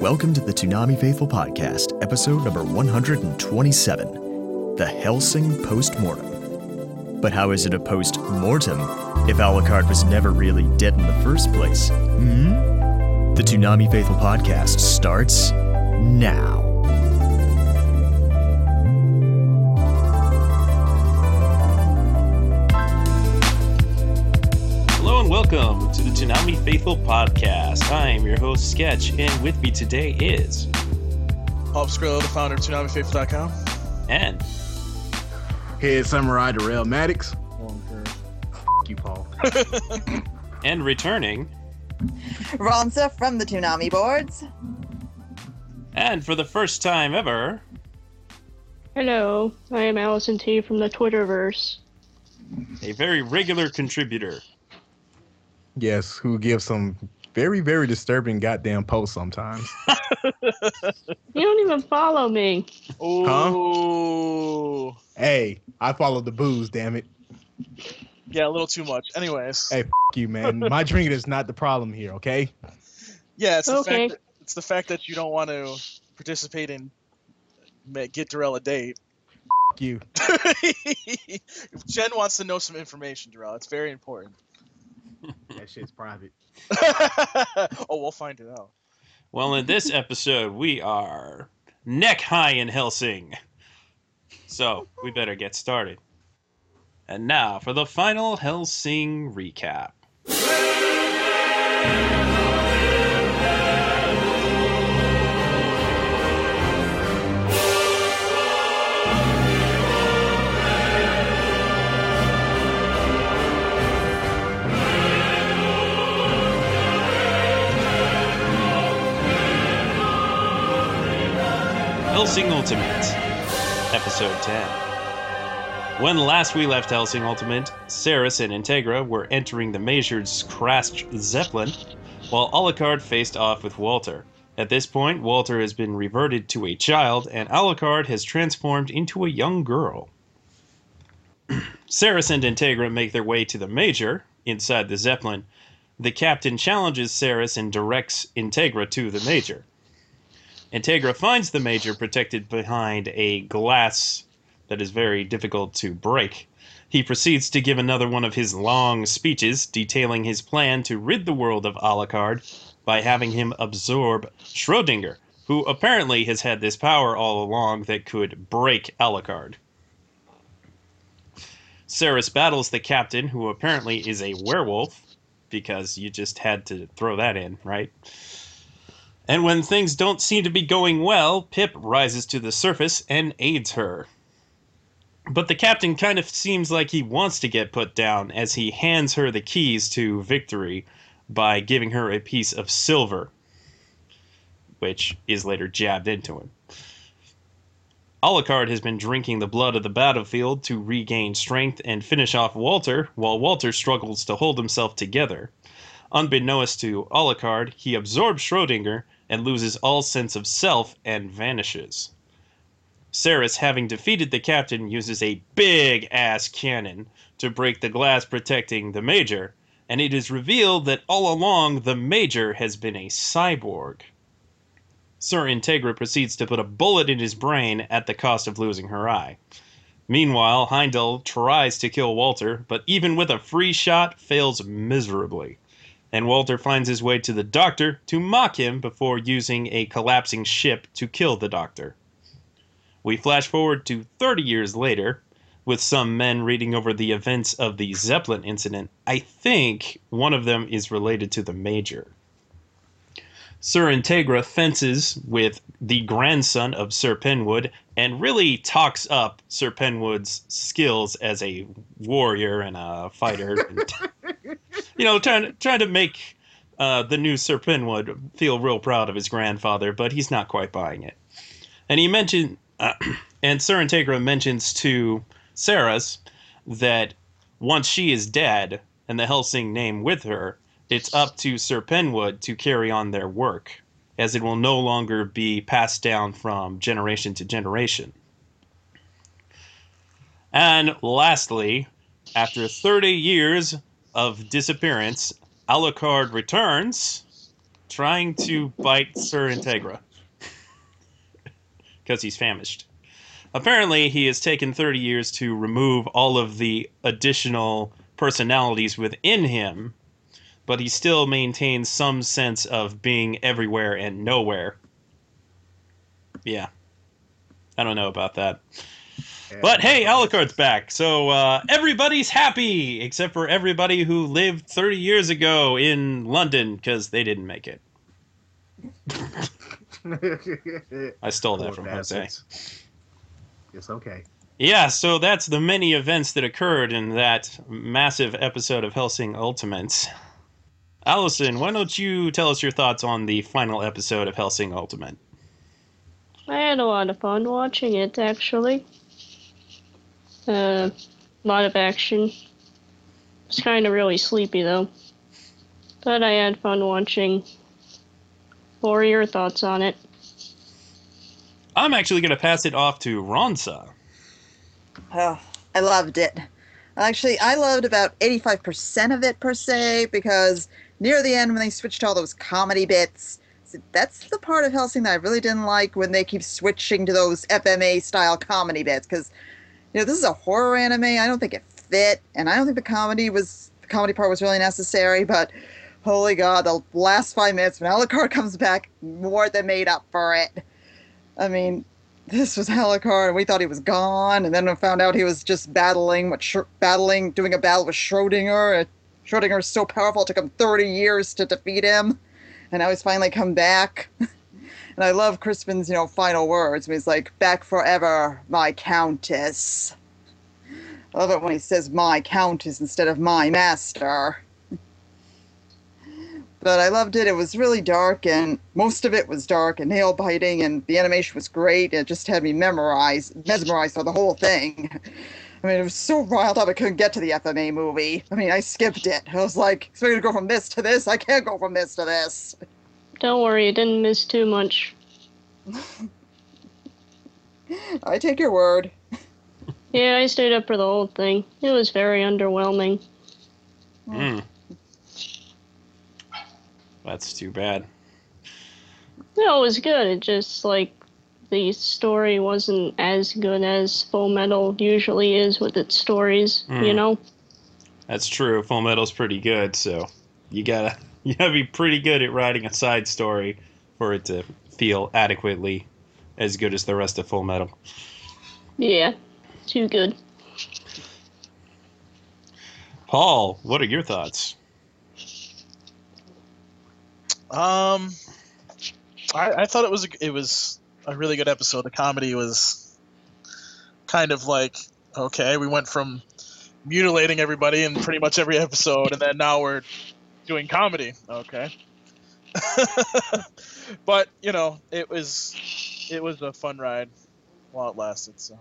Welcome to the Toonami Faithful Podcast, episode number 127 The Hellsing Postmortem. But how is it a post mortem if Alucard was never really dead in the first place? Hmm? The Toonami Faithful Podcast starts now. Welcome to the Toonami Faithful Podcast. I am your host, Sketch, and with me today is Paul Skrillo, the founder of ToonamiFaithful.com. and Head Samurai Darrell Maddox. F- you, Paul. and returning, Ronza from the Toonami boards. and for the first time ever, Hello, I am Allison T from the Twitterverse. a very regular contributor. Yes, who gives some very, very disturbing goddamn posts sometimes. You don't even follow me. Oh, hey, I follow the booze, damn it. yeah, a little too much. Anyways, Hey, F- you, man. My drinking is not the problem here, okay? yeah, it's the Okay. fact that, it's the fact that you don't want to participate in get Darrell a date. F- you. Jen wants to know some information, Darrell. It's very important. That shit's private. oh, we'll find it out. Well, in this episode, we are neck high in Hellsing. So, we better get started. And now for the final Hellsing recap. Hellsing Ultimate, Episode 10. When last we left Hellsing Ultimate, Seras and Integra were entering the Major's crashed Zeppelin, while Alucard faced off with Walter. At this point, Walter has been reverted to a child, and Alucard has transformed into a young girl. Seras and Integra make their way to the Major, inside the Zeppelin. The captain challenges Seras and directs Integra to the Major. Integra finds the Major protected behind a glass that is very difficult to break. He proceeds to give another one of his long speeches detailing his plan to rid the world of Alucard by having him absorb Schrodinger, who apparently has had this power all along that could break Alucard. Seras battles the captain, who apparently is a werewolf, because you just had to throw that in, right? And when things don't seem to be going well, Pip rises to the surface and aids her. But the captain kind of seems like he wants to get put down as he hands her the keys to victory by giving her a piece of silver, which is later jabbed into him. Alucard has been drinking the blood of the battlefield to regain strength and finish off Walter, while Walter struggles to hold himself together. Unbeknownst to Alucard, he absorbs Schrodinger and loses all sense of self and vanishes. Seras, having defeated the captain, uses a big ass cannon to break the glass protecting the Major, and it is revealed that all along the Major has been a cyborg. Sir Integra proceeds to put a bullet in his brain at the cost of losing her eye. Meanwhile, Heimdall tries to kill Walter, but even with a free shot, fails miserably and Walter finds his way to the doctor to mock him before using a collapsing ship to kill the doctor. We flash forward to 30 years later, with some men reading over the events of the Zeppelin incident. I think one of them is related to the Major. Sir Integra fences with the grandson of Sir Penwood and really talks up Sir Penwood's skills as a warrior and a fighter. you know, trying trying to make uh, the new Sir Penwood feel real proud of his grandfather, but he's not quite buying it. And he mentioned, uh, and Sir Integra mentions to Seras that once she is dead and the Hellsing name with her, it's up to Sir Penwood to carry on their work, as it will no longer be passed down from generation to generation. And lastly, after 30 years of disappearance, Alucard returns trying to bite Sir Integra because he's famished. Apparently, he has taken 30 years to remove all of the additional personalities within him, but he still maintains some sense of being everywhere and nowhere. Yeah. I don't know about that. But hey, Alucard's back, so uh, everybody's happy except for everybody who lived 30 years ago in London because they didn't make it. I stole that Poor from Jose. bastards. It's okay. Yeah, so that's the many events that occurred in that massive episode of Hellsing Ultimates. Allison, why don't you tell us your thoughts on the final episode of Hellsing Ultimate? I had a lot of fun watching it, actually. Uh, a lot of action. It's kind of really sleepy, though. But I had fun watching. What were your thoughts on it? I'm actually going to pass it off to Ronza. Oh, I loved it. Actually, I loved about 85% of it per se because near the end when they switched to all those comedy bits, that's the part of Hellsing that I really didn't like when they keep switching to those FMA style comedy bits because you know this is a horror anime. I don't think it fit, and I don't think the comedy was the comedy part was really necessary. But holy God, the last five minutes when Alucard comes back more than made up for it. I mean, this was Alucard, and we thought he was gone, and then we found out he was just battling, what Sch- battling, doing a battle with Schrodinger is so powerful, it took him 30 years to defeat him, and now he's finally come back. and I love Crispin's, you know, final words. He's like, "Back forever, my countess." I love it when he says "my countess" instead of "my master." but I loved it. It was really dark, and most of it was dark and nail biting, and the animation was great. It just had me memorized, mesmerized for the whole thing. I mean, it was so riled up I couldn't get to the FMA movie. I mean, I skipped it. I was like, expecting to go from this to this. I can't go from this to this. Don't worry, you didn't miss too much. I take your word. Yeah, I stayed up for the whole thing. It was very underwhelming. Mm. That's too bad. No, it was good. It just like the story wasn't as good as Full Metal usually is with its stories. You Mm. know. That's true. Full Metal's pretty good, so you gotta you gotta be pretty good at writing a side story for it to feel adequately as good as the rest of Full Metal. Yeah, too good. Paul, what are your thoughts? Um, I, I thought it was a, it was a really good episode. The comedy was kind of like okay, we went from mutilating everybody in pretty much every episode, and then now we're doing comedy. Okay, but you know, it was it was a fun ride while it lasted. So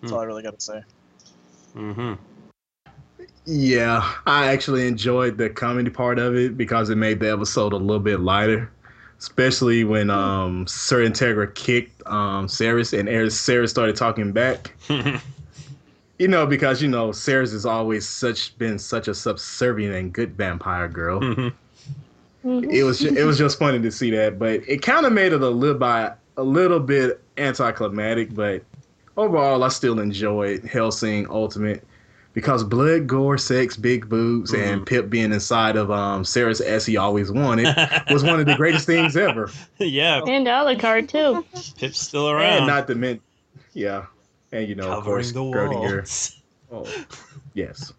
that's Hmm. all I really got to say. Mm-hmm. Yeah, I actually enjoyed the comedy part of it because it made the episode a little bit lighter. Especially when um Sir Integra kicked um Seras and Eris- Seras started talking back. You know, because you know, Seras has always such been such a subservient and good vampire girl. Mhm. it was ju- it was just funny to see that, but it kind of made it a little by a little bit anticlimactic. But overall, I still enjoyed Hellsing Ultimate because blood, gore, sex, big boobs, and Pip being inside of um Seras as he always wanted was one of the greatest things ever. yeah, And Alucard too. Pip's still around. And not to mention, yeah, and you know, of course, the Schrodinger. walls. Oh, yes.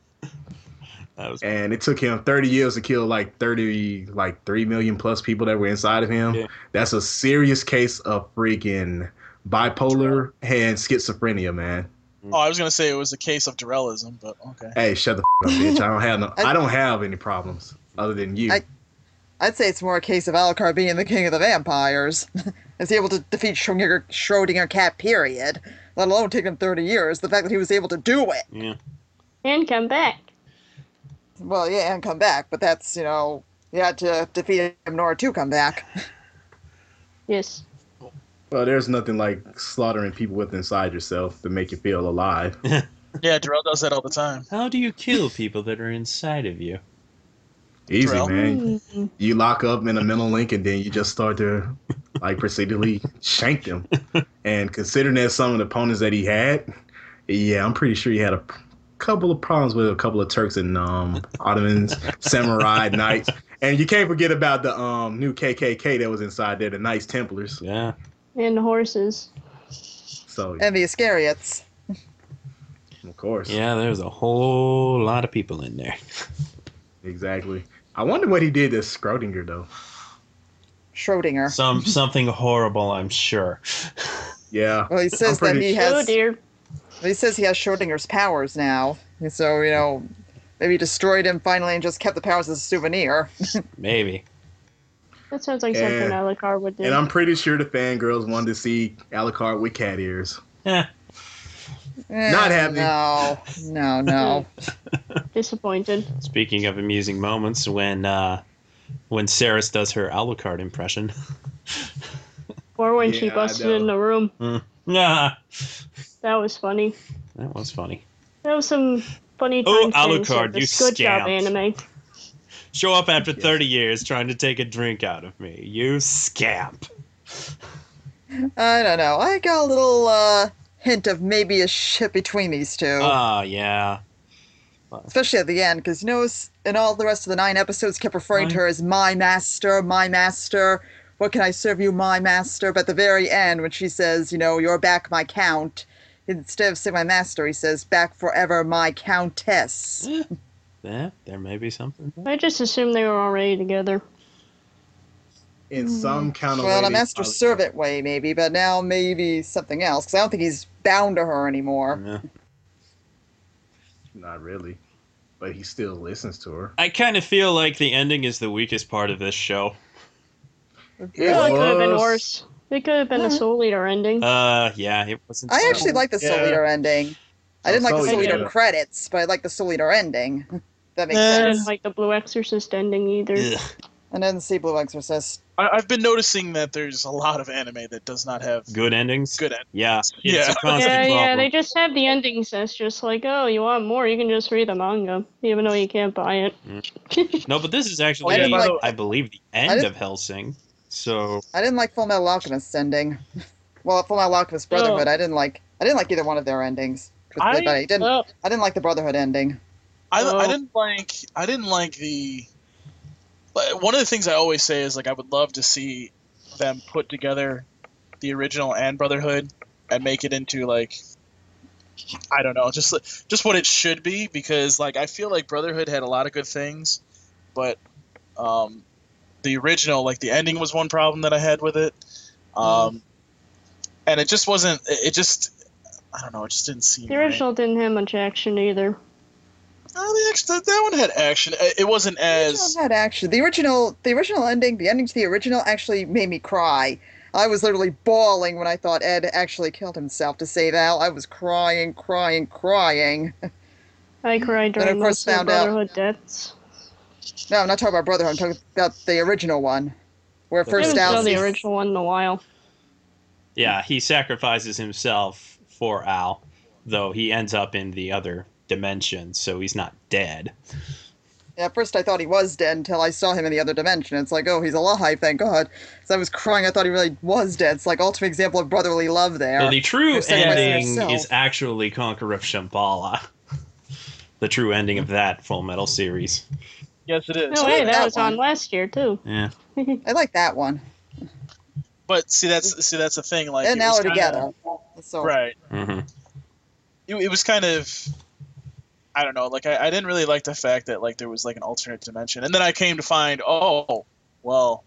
That was and it took him 30 years to kill like 30 like 3 million plus people that were inside of him Yeah. that's a serious case of freaking bipolar and schizophrenia man mm. Oh, I was gonna say it was a case of Durellism, but okay. hey shut the f- up bitch i don't have no i don't have any problems other than you I- I'd say it's more a case of Alucard being the king of the vampires. Is he able to defeat Schrodinger, Schrodinger cat, period? Let alone take him 30 years. The fact that he was able to do it. yeah. And come back. Well, yeah, and come back, but that's, you know, you had to defeat him in order to come back. Yes. well there's nothing like slaughtering people with inside yourself to make you feel alive Yeah, Durell does that all the time. How do you kill people that are inside of you? Easy, Terrell? man. You lock up in a mental link and then you just start to like procedurally shank them. And considering that some of the opponents that he had, yeah, I'm pretty sure he had a couple of problems with a couple of Turks and um, Ottomans, samurai knights. And you can't forget about the um, new KKK that was inside there, the Knights Templars. Yeah. and the horses. So, And the Iscariots. of course. Yeah, there's a whole lot of people in there. Exactly. I wonder what he did to Schrodinger, though. Schrodinger. Some something horrible, I'm sure. Yeah. Well, he says that pretty he Oh has. dear. He says he has Schrodinger's powers now. So you know, maybe he destroyed him finally and just kept the powers as a souvenir. Maybe. That sounds like something And- Alucard would do. And I'm pretty sure the fangirls wanted to see Alucard with cat ears. Eh, Eh, Not happening. No, no, no. Disappointed. speaking of amusing moments, when uh, when Seras does her Alucard impression. Or when she Yeah, I busted in the room. Nah, That was funny. that was funny. That was some funny Oh, Alucard, of this you good job scamp. anime. Show up after 30 years trying to take a drink out of me. You scamp. I don't know. I got a little uh, hint of maybe a ship between these two, Ah, yeah. especially at the end, because you know, in all the rest of the nine episodes, kept referring to her as my master, my master. What can I serve you, my master? But at the very end, when she says, you know, you're back, my count, instead of saying my master, he says, back forever, my countess. Yeah, there may be something. I just assumed they were already together. In some kind of Well, in way, a master probably- servant way, maybe, but now maybe something else, because I don't think he's bound to her anymore. Yeah. Not really. But he still listens to her. I kind of feel like the ending is the weakest part of this show. Well, it could have been worse. It could have been a Soul Eater ending. Uh, yeah, it wasn't. I so- actually like the Soul Yeah. Eater ending. I didn't like the Soul Soul Eater. Eater credits, but I like the Soul Eater ending. that makes sense. I didn't like the Blue Exorcist ending either. Ugh. I didn't see Blue Exorcist. I, I've been noticing that there's a lot of anime that does not have Good endings. good end. Yeah, it's Yeah. a constant Yeah, yeah, problem. they just have the endings that's just like, oh, you want more? You can just read the manga, even though you can't buy it. Mm. No, but this is actually, I like- I believe, the end of Hellsing. So I didn't like Full Metal Alchemist ending. well, Full Metal Alchemist Brotherhood, Oh. I didn't like. I didn't like either one of their endings. Truthfully, I- I didn't. Oh, I didn't like the Brotherhood ending. I, Oh. I didn't like I didn't like the like, one of the things I always say is like I would love to see them put together the original and Brotherhood and make it into like I don't know just just what it should be because like I feel like Brotherhood had a lot of good things but um the original like the ending was one problem that I had with it um and it just wasn't it just I don't know it just didn't seem the right. original didn't have much action either. Oh, the ex- that, that one had action. Uh, It wasn't as original had action. The original, the original ending, the ending to the original actually made me cry. I was literally bawling when I thought Ed actually killed himself to save Al. I was crying, crying, crying. I cried Then, of during course, most of the found out- Brotherhood deaths. No, I'm not talking about Brotherhood. I'm talking about the original one, where The I first haven't Al. the sees- original one in a while. yeah, he sacrifices himself for Al, though he ends up in the other dimension, so he's not dead. At first, I thought he was dead until I saw him in the other dimension. It's like, oh, he's alive, thank God. So I was crying. I thought he really was dead. It's like ultimate example of brotherly love there. So the true ending is actually Conqueror of Shamballa. the true ending of that Full Metal series. yes, it is. No, I hey, that, that was on last year too. Yeah. I like that one. But see, that's see, that's the thing. Like, and now was they're kinda- together. So right? hmm It, it was kind of, I don't know. Like, I, I didn't really like the fact that like there was like an alternate dimension, and then I came to find, oh, well,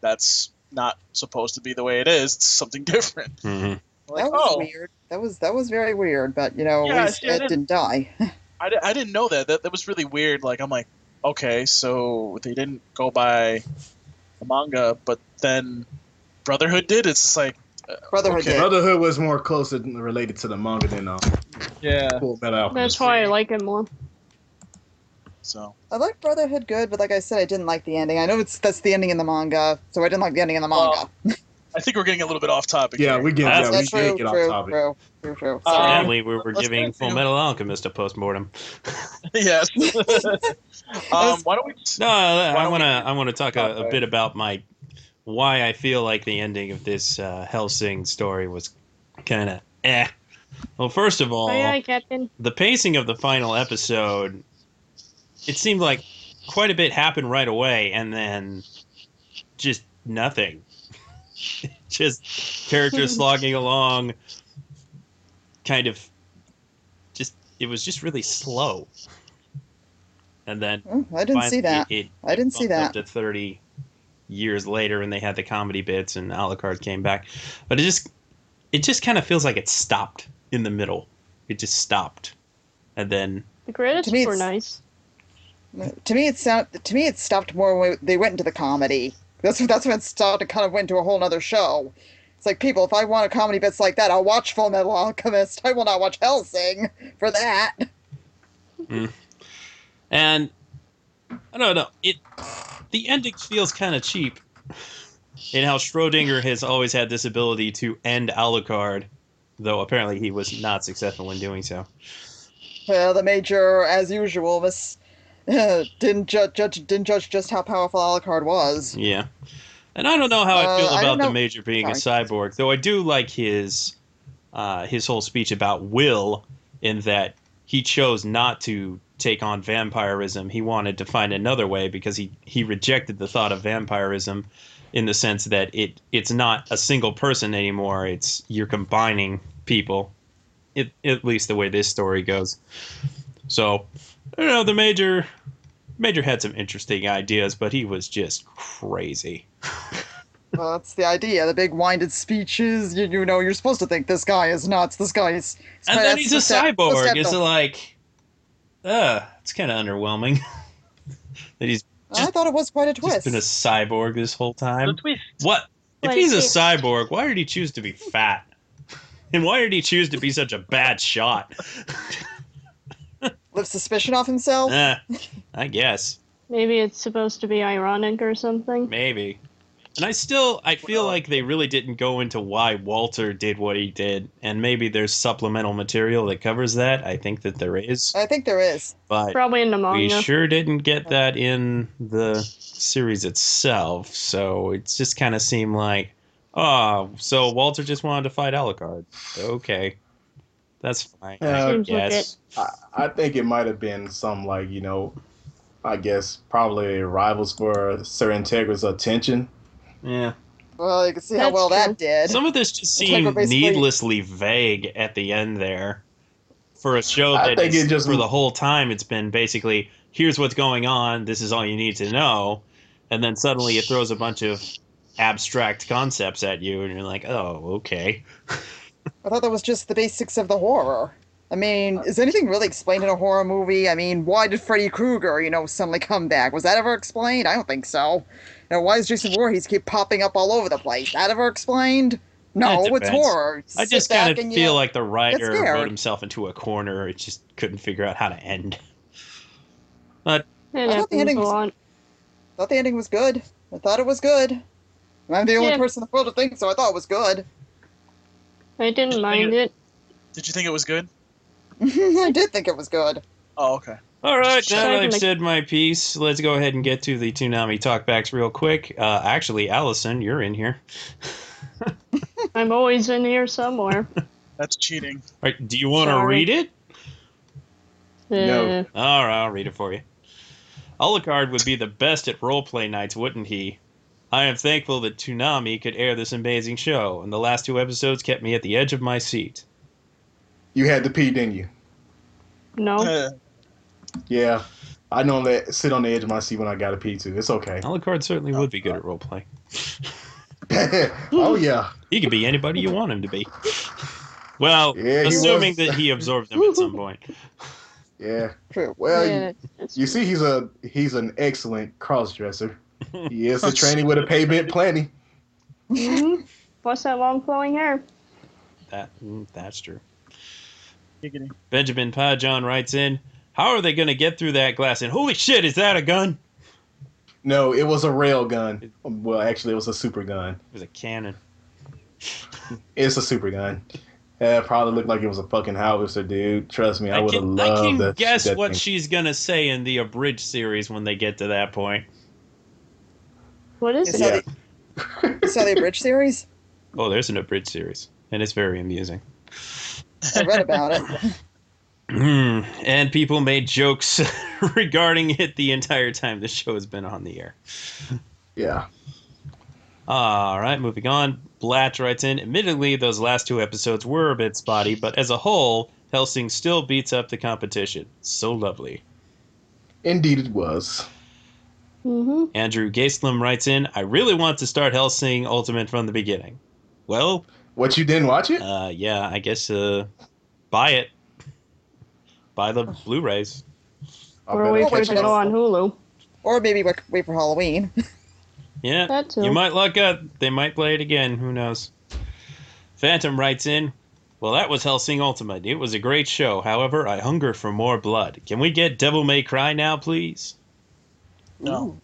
that's not supposed to be the way it is. It's something different. hmm Like, that was oh, weird. That was that was very weird. But you know, Yeah, at least see, I Ed didn't- didn't die. I, I didn't know that. that. That was really weird. Like, I'm like, okay, so they didn't go by the manga, but then Brotherhood did. It's just like, Brotherhood okay. Brotherhood was more closer related to the manga than uh, yeah. Full Metal Alchemist. That's why I like it more. So I like Brotherhood good, but like I said, I didn't like the ending. I know it's that's the ending in the manga, so I didn't like the ending in the manga. Well, I think we're getting a little bit off topic. Yeah, here. we get That's- yeah, we That's did true, get off topic. true, true, true. Uh, Sorry. Apparently, we were giving Full Metal Alchemist a postmortem. yes. um, why don't we? No, I want to. I want to talk a, a bit about my why I feel like the ending of this uh, Hellsing story was kind of eh. Well, first of all, Aye, aye, Captain. the pacing of the final episode, it seemed like quite a bit happened right away, and then just nothing. just characters slogging along, kind of. Just it was just really slow, and then Oh, I didn't see that. It, I didn't see that. up to 30 years later and they had the comedy bits and Alucard came back but it just it just kind of feels like it stopped in the middle it just stopped and then The credits me, were nice. To me, it sound to me it stopped more when they went into the comedy. That's that's when it started to kind of went to a whole other show. It's like people, if I want a comedy bits like that, I'll watch Full Metal Alchemist. I will not watch Hellsing for that. Mm. and I don't know it the ending feels kind of cheap in how Schrodinger has always had this ability to end Alucard though apparently he was not successful in doing so Well, the major, as usual, miss uh, didn't ju- judge didn't judge just how powerful Alucard was. Yeah. And I don't know how I Uh, feel I about don't the Major being a cyborg, though I do like his uh, his whole speech about will in that he chose not to take on vampirism. He wanted to find another way because he, he rejected the thought of vampirism in the sense that it it's not a single person anymore. It's you're combining people. It, at least the way this story goes. So, I don't know, the Major Major had some interesting ideas, but he was just crazy. Well, that's the idea. The big winded speeches. You, you know, you're supposed to think this guy is nuts. This guy is. And then he's a supposed to- supposed to cyborg. have It's like, uh, it's kind of underwhelming that he's I thought it was quite a twist. just twist. been a cyborg this whole The time. twist. What? If Like he's a cyborg, why did he choose to be fat? And why did he choose to be such a bad shot? Lift suspicion off himself. Eh, I guess. Maybe it's supposed to be ironic or something. Maybe. And I still I feel Well- like they really didn't go into why Walter did what he did, and maybe there's supplemental material that covers that. I think that there is, I think there is. but Probably in the manga. we manga. sure didn't get that in the series itself. So it just kind of seemed like, oh, so Walter just wanted to fight Alucard. Okay, that's fine. Yeah. I uh, Seems like guess. I, I think it might have been some like you know, I guess probably rivals for Sir Integra's attention. Yeah. Well, you can see how well true. that did. Some of this just Integra seemed basically- needlessly vague at the end there. For a show I think is- it just- for the whole time it's been basically here's what's going on, this is all you need to know, and then suddenly it throws a bunch of abstract concepts at you and you're like, "Oh, okay." I thought that was just the basics of the horror. I mean, uh, is anything really explained in a horror movie? I mean, why did Freddy Krueger, you know, suddenly come back? Was that ever explained? I don't think so. You know, why does Jason Voorhees keep popping up all over the place? That ever explained? No, It it's depends. horror. I Sit just kind of and, you feel like the writer wrote himself into a corner. It just couldn't figure out how to end. It I thought the ending a was- lot. thought the ending was good. I thought it was good. I'm the only Yeah. person in the world to think so. I thought it was good. I didn't mind it. Did you think it was good? I did think it was good. Oh, okay. All right, now that I've said my piece, let's go ahead and get to the Toonami talkbacks real quick. Uh, actually, Allison, you're in here. I'm always in here somewhere. That's cheating. All right, do you want to read it? No. Uh, All right, I'll read it for you. Alucard would be the best at roleplay nights, wouldn't he? I am thankful that Toonami could air this amazing show, and the last two episodes kept me at the edge of my seat. You had to pee, didn't you? no. Uh, Yeah. I normally sit on the edge of my seat when I got to pee too. It's okay. Alucard certainly would be good at role play. oh yeah. He could be anybody you want him to be. Well, Yeah, assuming was. that he absorbs them at some point. Yeah. Well, yeah, you, you see, he's a he's an excellent cross dresser. He is a training with a payment plenty. Mhm. Plus that long flowing hair. That mm, that's true. Giggity. Benjamin Pajon writes in, "How are they going to get through that glass?" And holy shit, is that a gun? No, it was a rail gun. Well, actually, it was a super gun. It was a cannon. It's a super gun. Yeah, it probably looked like it was a fucking howitzer, dude. Trust me, I, I would have can, I can that. guess that what thing. she's gonna say in the abridged series when they get to that point. What is You it? saw, Yeah. the, you saw the Bridge series? Oh, there's an abridged series, and it's very amusing. I read about it. Hmm, and people made jokes regarding it the entire time the show has been on the air. Yeah. All right, moving on. Blatch writes in, admittedly, those last two episodes were a bit spotty, but as a whole, Hellsing still beats up the competition. So lovely. Indeed, it was. hmm Andrew Gaislam writes in, I really want to start Hellsing Ultimate from the beginning. Well, What you didn't watch it? uh, yeah, I guess uh, buy it. Buy the Blu-rays. I Or wait for it to go on- on Hulu. Or maybe wait, wait for Halloween. Yeah, That too. you might luck up. They might play it again. Who knows? Phantom writes in, Well, that was Hellsing Ultimate. It was a great show. However, I hunger for more blood. Can we get Devil May Cry now, please? No.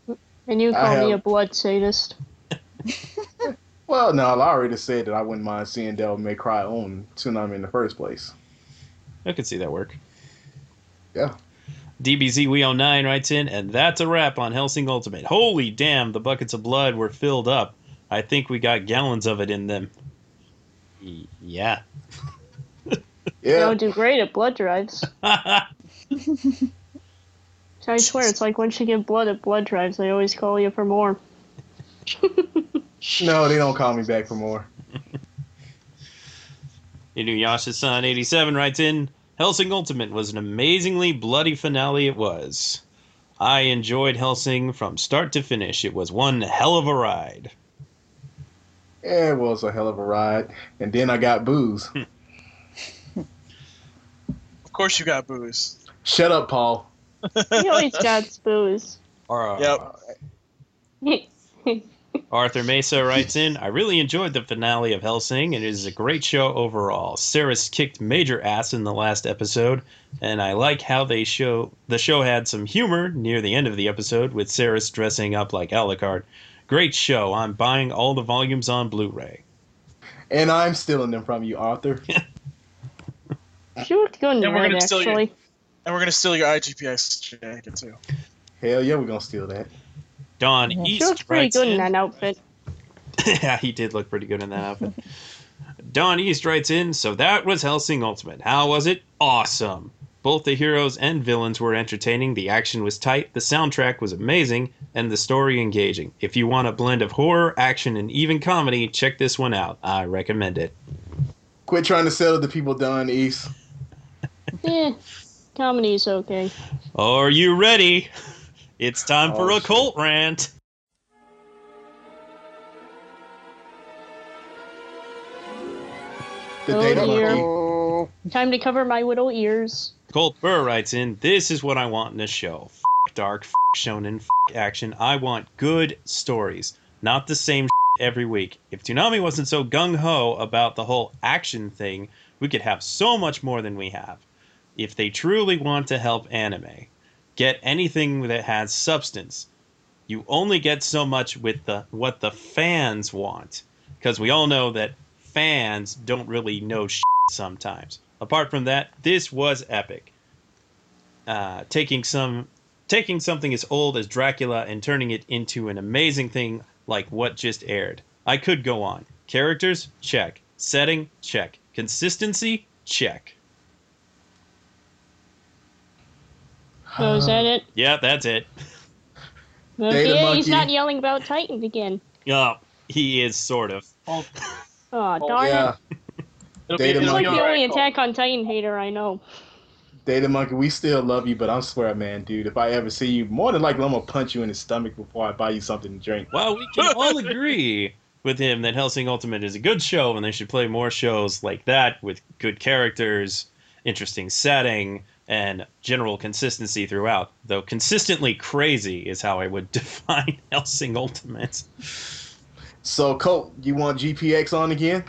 And you I call me a blood sadist. Well, no, I already said that I wouldn't mind seeing Devil May Cry on Toonami in the first place. I could see that work. Yeah. DBZ We 09 writes in, and that's a wrap on Hellsing Ultimate. Holy damn, the buckets of blood were filled up. I think we got gallons of it in them. Y- yeah. You Yeah. don't do great at blood drives. I swear, it's like once you give blood at blood drives, they always call you for more. No, they don't call me back for more. Inuyasha-san 87 writes in, Hellsing Ultimate was an amazingly bloody finale it was. I enjoyed Hellsing from start to finish. It was one hell of a ride. Yeah, it was a hell of a ride. And then I got booze. Hmm. Of course you got booze. Shut up, Paul. He always got booze. Or, Yep. Arthur Mesa writes in, I really enjoyed the finale of Hellsing, and it is a great show overall. Seras kicked major ass in the last episode, and I like how they show the show had some humor near the end of the episode with Seras dressing up like Alucard. Great show. I'm buying all the volumes on Blu-ray. And I'm stealing them from you, Arthur. She looked good in And we're gonna steal your- actually. And we're gonna steal your IGPX jacket too. Hell yeah, we're gonna steal that. Don. She East looked pretty writes good in in, that outfit. yeah, he did look pretty good in that outfit. Don East writes in, so that was Hellsing Ultimate. How was it? Awesome. Both the heroes and villains were entertaining, the action was tight, the soundtrack was amazing, and the story engaging. If you want a blend of horror, action, and even comedy, check this one out. I recommend it. Quit trying to settle the people down east. Eh, comedy's okay. Are you ready? It's time for Oh, a shit. cult rant. The Oh, data dear. Time to cover my little ears. Colt Burr writes in, This is what I want in a show. F- dark, f- shonen, f- action. I want good stories, not the same every week. If Toonami wasn't so gung ho about the whole action thing, we could have so much more than we have. If they truly want to help anime, get anything that has substance. You only get so much with the what the fans want, because we all know that fans don't really know sometimes. Apart from that, this was epic. Uh, taking some, taking something as old as Dracula and turning it into an amazing thing like what just aired. I could go on. Characters, check. Setting, check. Consistency, check. So is that it? Uh, yeah, that's it. Okay, Data he's not yelling about Titan again. Oh, he is sort of. Oh, Oh, darn Yeah, it. It'll Data be, He's it'll like the only. Attack on Titan hater I know. data monkey. We still love you, but I swear, man, dude, if I ever see you, more than likely, I'm gonna punch you in the stomach before I buy you something to drink. Well, we can all agree with him that Hellsing Ultimate is a good show, and they should play more shows like that with good characters, interesting setting, and general consistency throughout. Though consistently crazy is how I would define Hellsing Ultimate. So, Colt, you want GPX on again?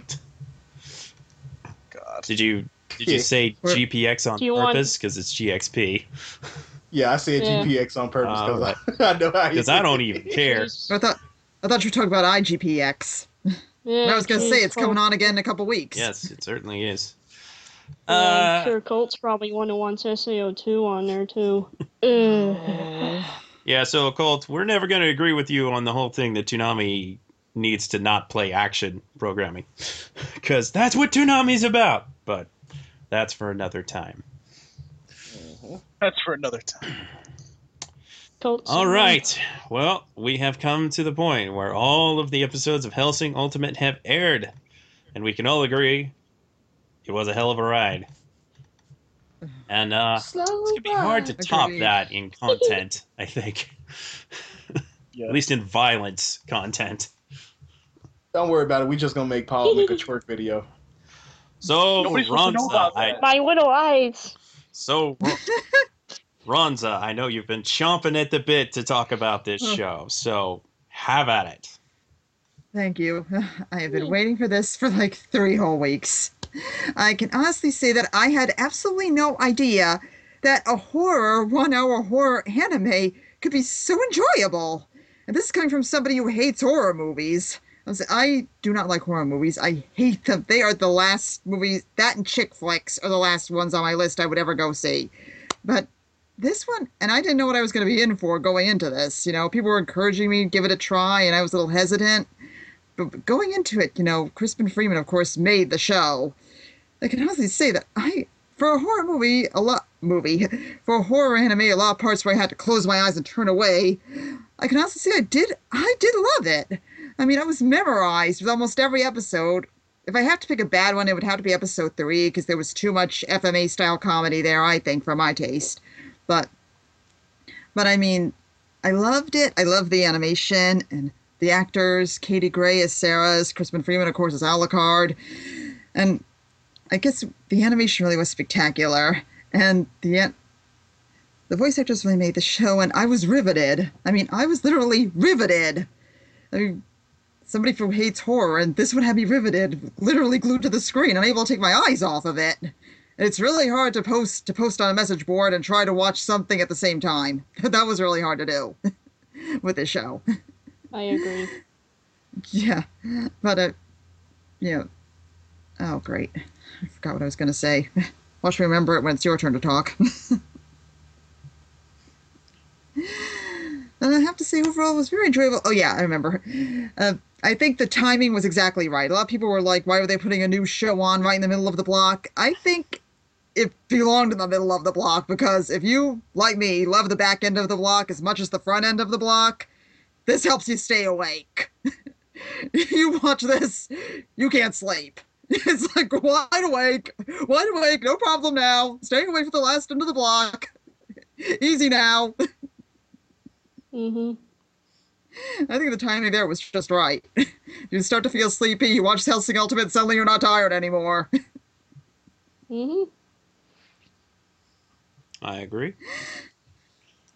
God. Did you did you say We're- GPX on Do you want- purpose because it's GXP? Yeah, I said Yeah. GPX on purpose ah, because I, I know how Because I don't even care. I thought I thought you were talking about IGPX. Yeah, I was gonna say it's coming on again in a couple weeks. Yes, it certainly is. Yeah, I'm Uh, sure Colt's probably one who wants SAO2 on there too. Yeah, so Colt, we're never going to agree with you on the whole thing that Toonami needs to not play action programming. Because that's what Toonami's about. But that's for another time. That's for another time. Colt's All right. Well, we have come to the point where all of the episodes of Hellsing Ultimate have aired. And we can all agree it was a hell of a ride. And uh, it's Slow going to be hard to top Agreed. that in content, I think. Yeah. At least in violence content. Don't worry about it. We just gonna make Paul make a twerk video. So, Nobody's supposed to know Ronza, I. My little eyes. so Ronza, I know you've been chomping at the bit to talk about this show. So, have at it. Thank you. I have been waiting for this for like three whole weeks. I can honestly say that I had absolutely no idea that a horror, one hour horror anime could be so enjoyable. And this is coming from somebody who hates horror movies. I do not like horror movies. I hate them. They are the last movies, that and chick flicks are the last ones on my list I would ever go see. But this one, and I didn't know what I was going to be in for going into this. You know, people were encouraging me to give it a try, and I was a little hesitant but going into it, you know, Crispin Freeman, of course, made the show. I can honestly say that I, for a horror movie, a lot movie, for a horror anime, a lot of parts where I had to close my eyes and turn away. I can honestly say I did, I did love it. I mean, I was memorized with almost every episode. If I have to pick a bad one, it would have to be episode three because there was too much FMA style comedy there. I think for my taste, but, but I mean, I loved it. I loved the animation and the actors, K.T. Gray as Seras, Crispin Freeman, of course, as Alucard. And I guess the animation really was spectacular. And the an- the voice actors really made the show, and I was riveted. I mean, I was literally riveted. I mean, somebody who hates horror, and this would have me riveted, literally glued to the screen, unable to take my eyes off of it. And it's really hard to post to post on a message board and try to watch something at the same time. that was really hard to do with this show. I agree. Yeah, but uh, yeah. Oh, great! I forgot what I was gonna say. Watch me remember it when it's your turn to talk. and I have to say, overall, it was very enjoyable. Oh yeah, I remember. Uh, I think the timing was exactly right. A lot of people were like, "Why were they putting a new show on right in the middle of the block?" I think it belonged in the middle of the block because if you, like me, love the back end of the block as much as the front end of the block, this helps you stay awake. you watch this, you can't sleep. It's like wide awake, wide awake, no problem now. Staying away for the last end of the block. Easy now. Mhm. I think the timing there was just right. you start to feel sleepy, you watch Hellsing Ultimate, suddenly you're not tired anymore. Mhm. I agree.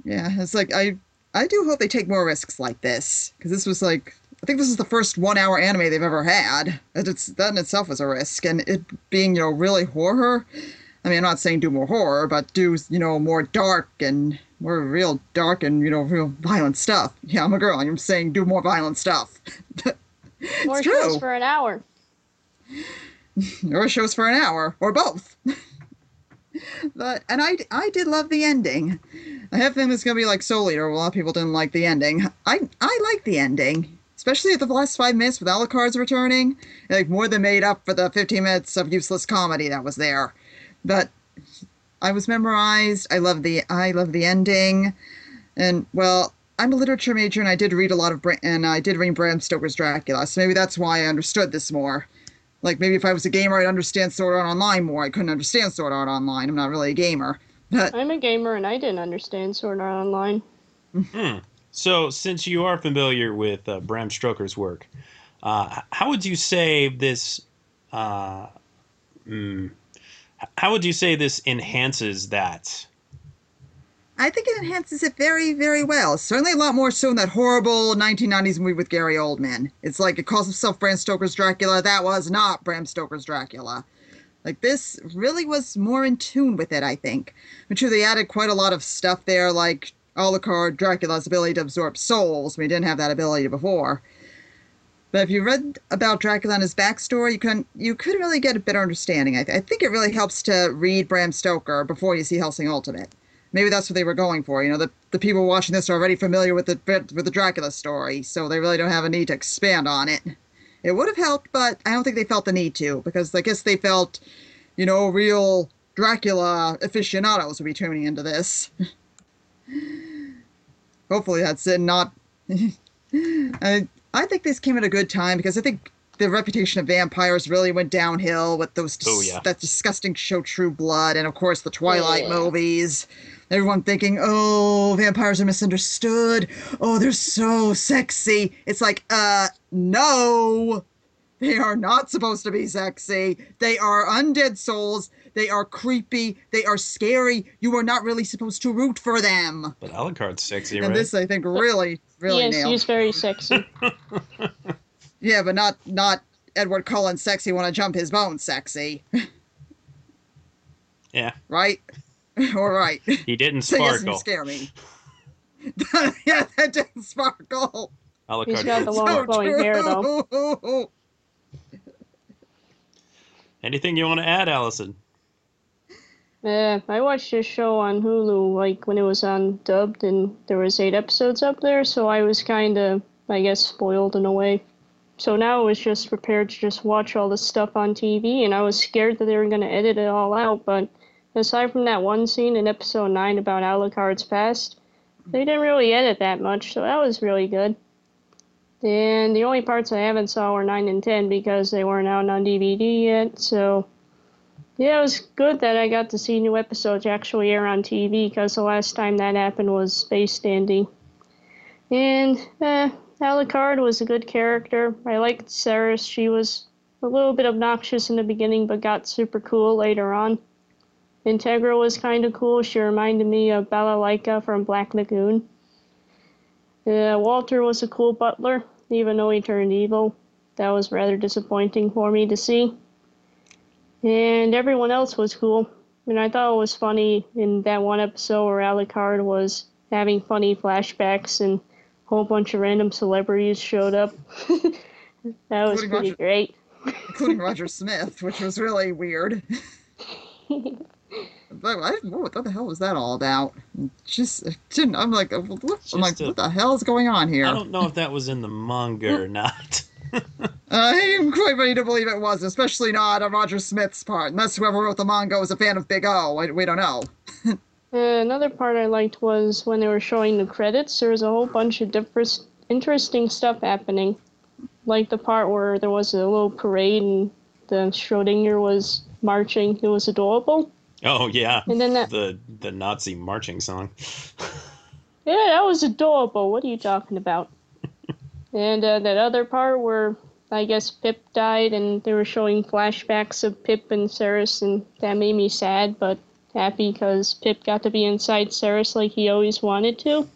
yeah, it's like I I do hope they take more risks like this because this was like I think this is the first one-hour anime they've ever had. It's that in itself was a risk, and it being you know really horror. I mean, I'm not saying do more horror, but do you know more dark and more real dark and you know real violent stuff. Yeah, I'm a girl. I'm saying do more violent stuff. More it's shows for an hour. or shows for an hour, or both. but and I I did love the ending. I have a feeling it's gonna be like Soul Eater. A lot of people didn't like the ending. I I like the ending, especially at the last five minutes with Alucard's returning. Like more than made up for the 15 minutes of useless comedy that was there. But I was memorized. I love the I love the ending, and well. I'm a literature major and I did read a lot of Bra- and I did read Bram Stoker's Dracula, so maybe that's why I understood this more. Like maybe if I was a gamer, I'd understand Sword Art Online more. I couldn't understand Sword Art Online. I'm not really a gamer, but I'm a gamer and I didn't understand Sword Art Online. Hmm. So, since you are familiar with uh, Bram Stoker's work, uh, how would you say this? Uh, mm, how would you say this enhances that? I think it enhances it very, very well. Certainly a lot more so than that horrible 1990s movie with Gary Oldman. It's like it calls itself Bram Stoker's Dracula. That was not Bram Stoker's Dracula. Like this really was more in tune with it, I think. I'm sure, they added quite a lot of stuff there, like Alucard, Dracula's ability to absorb souls. We didn't have that ability before. But if you read about Dracula and his backstory, you can you could really get a better understanding. I, th- I think it really helps to read Bram Stoker before you see Hellsing Ultimate. Maybe that's what they were going for. You know, the, the people watching this are already familiar with the with the Dracula story, so they really don't have a need to expand on it. It would have helped, but I don't think they felt the need to because I guess they felt, you know, real Dracula aficionados would be tuning into this. Hopefully that's it. Not. I I think this came at a good time because I think the reputation of vampires really went downhill with those dis- Oh, yeah. that disgusting show True Blood and of course the Twilight Yeah. movies. Everyone thinking, "Oh, vampires are misunderstood. Oh, they're so sexy." It's like, uh, no. They are not supposed to be sexy. They are undead souls. They are creepy. They are scary. You are not really supposed to root for them. But Alucard's sexy, And right? this, I think, really, really yes, nailed. he's very sexy. Yeah, but not not Edward Cullen sexy want to jump his bones sexy. Yeah. Right? All right. He didn't So yes, you sparkle. scare me. yeah, that didn't sparkle. He's Alucard. got the long So flowing hair, though. Anything you want to add, Allison? Yeah, I watched this show on Hulu like when it was on dubbed, and there was eight episodes up there, so I was kind of, I guess, spoiled in a way. So now I was just prepared to just watch all this stuff on TV, and I was scared that they were going to edit it all out. But aside from that one scene in episode nine about Alucard's past, they didn't really edit that much, so that was really good. And the only parts I haven't saw were nine and ten because they weren't out on DVD yet, so. Yeah, it was good that I got to see new episodes actually air on TV because the last time that happened was Space Dandy. And, eh, Alucard was a good character. I liked Seras. She was a little bit obnoxious in the beginning but got super cool later on. Integra was kind of cool. She reminded me of Balalaika from Black Lagoon. Uh, Walter was a cool butler, even though he turned evil. That was rather disappointing for me to see and everyone else was cool. And I thought it was funny in that one episode where Alucard was having funny flashbacks and a whole bunch of random celebrities showed up. that was Including pretty Roger- great. Including Roger Smith, which was really weird. But I, what, what the hell was that all about? Just didn't. I'm like, I'm like, a- what the hell is going on here? I don't know if that was in the manga or not. I am quite ready to believe it was, especially not on Roger Smith's part. Unless whoever wrote the manga was a fan of Big O. I, we don't know. Uh, another part I liked was when they were showing the credits, there was a whole bunch of different, interesting stuff happening. Like the part where there was a little parade and the Schrodinger was marching. It was adorable. Oh yeah, And then that the the Nazi marching song. Yeah, that was adorable. What are you talking about? And uh, that other part where I guess Pip died and they were showing flashbacks of Pip and Seras, and that made me sad but happy because Pip got to be inside Seras like he always wanted to.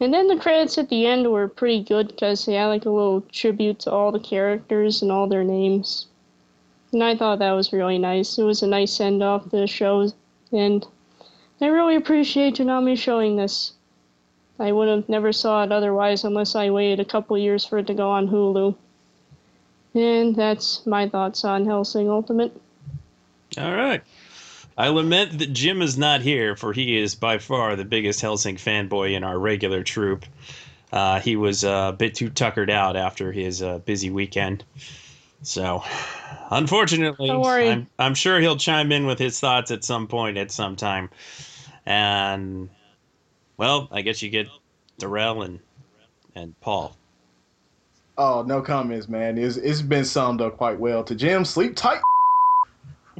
And then the credits at the end were pretty good because they had like a little tribute to all the characters and all their names. And I thought that was really nice. It was a nice end off to the show, and I really appreciate Toonami showing this. I would have never saw it otherwise unless I waited a couple years for it to go on Hulu. And that's my thoughts on Hellsing Ultimate. All right. I lament that Jim is not here, for he is by far the biggest Hellsing fanboy in our regular troop. Uh, he was uh, a bit too tuckered out after his uh, busy weekend. So, unfortunately. I'm, I'm sure he'll chime in with his thoughts at some point at some time. And, well, I guess you get Darrell and, and Paul. Oh, no comments, man. It's, it's been summed up quite well. To Jim, sleep tight.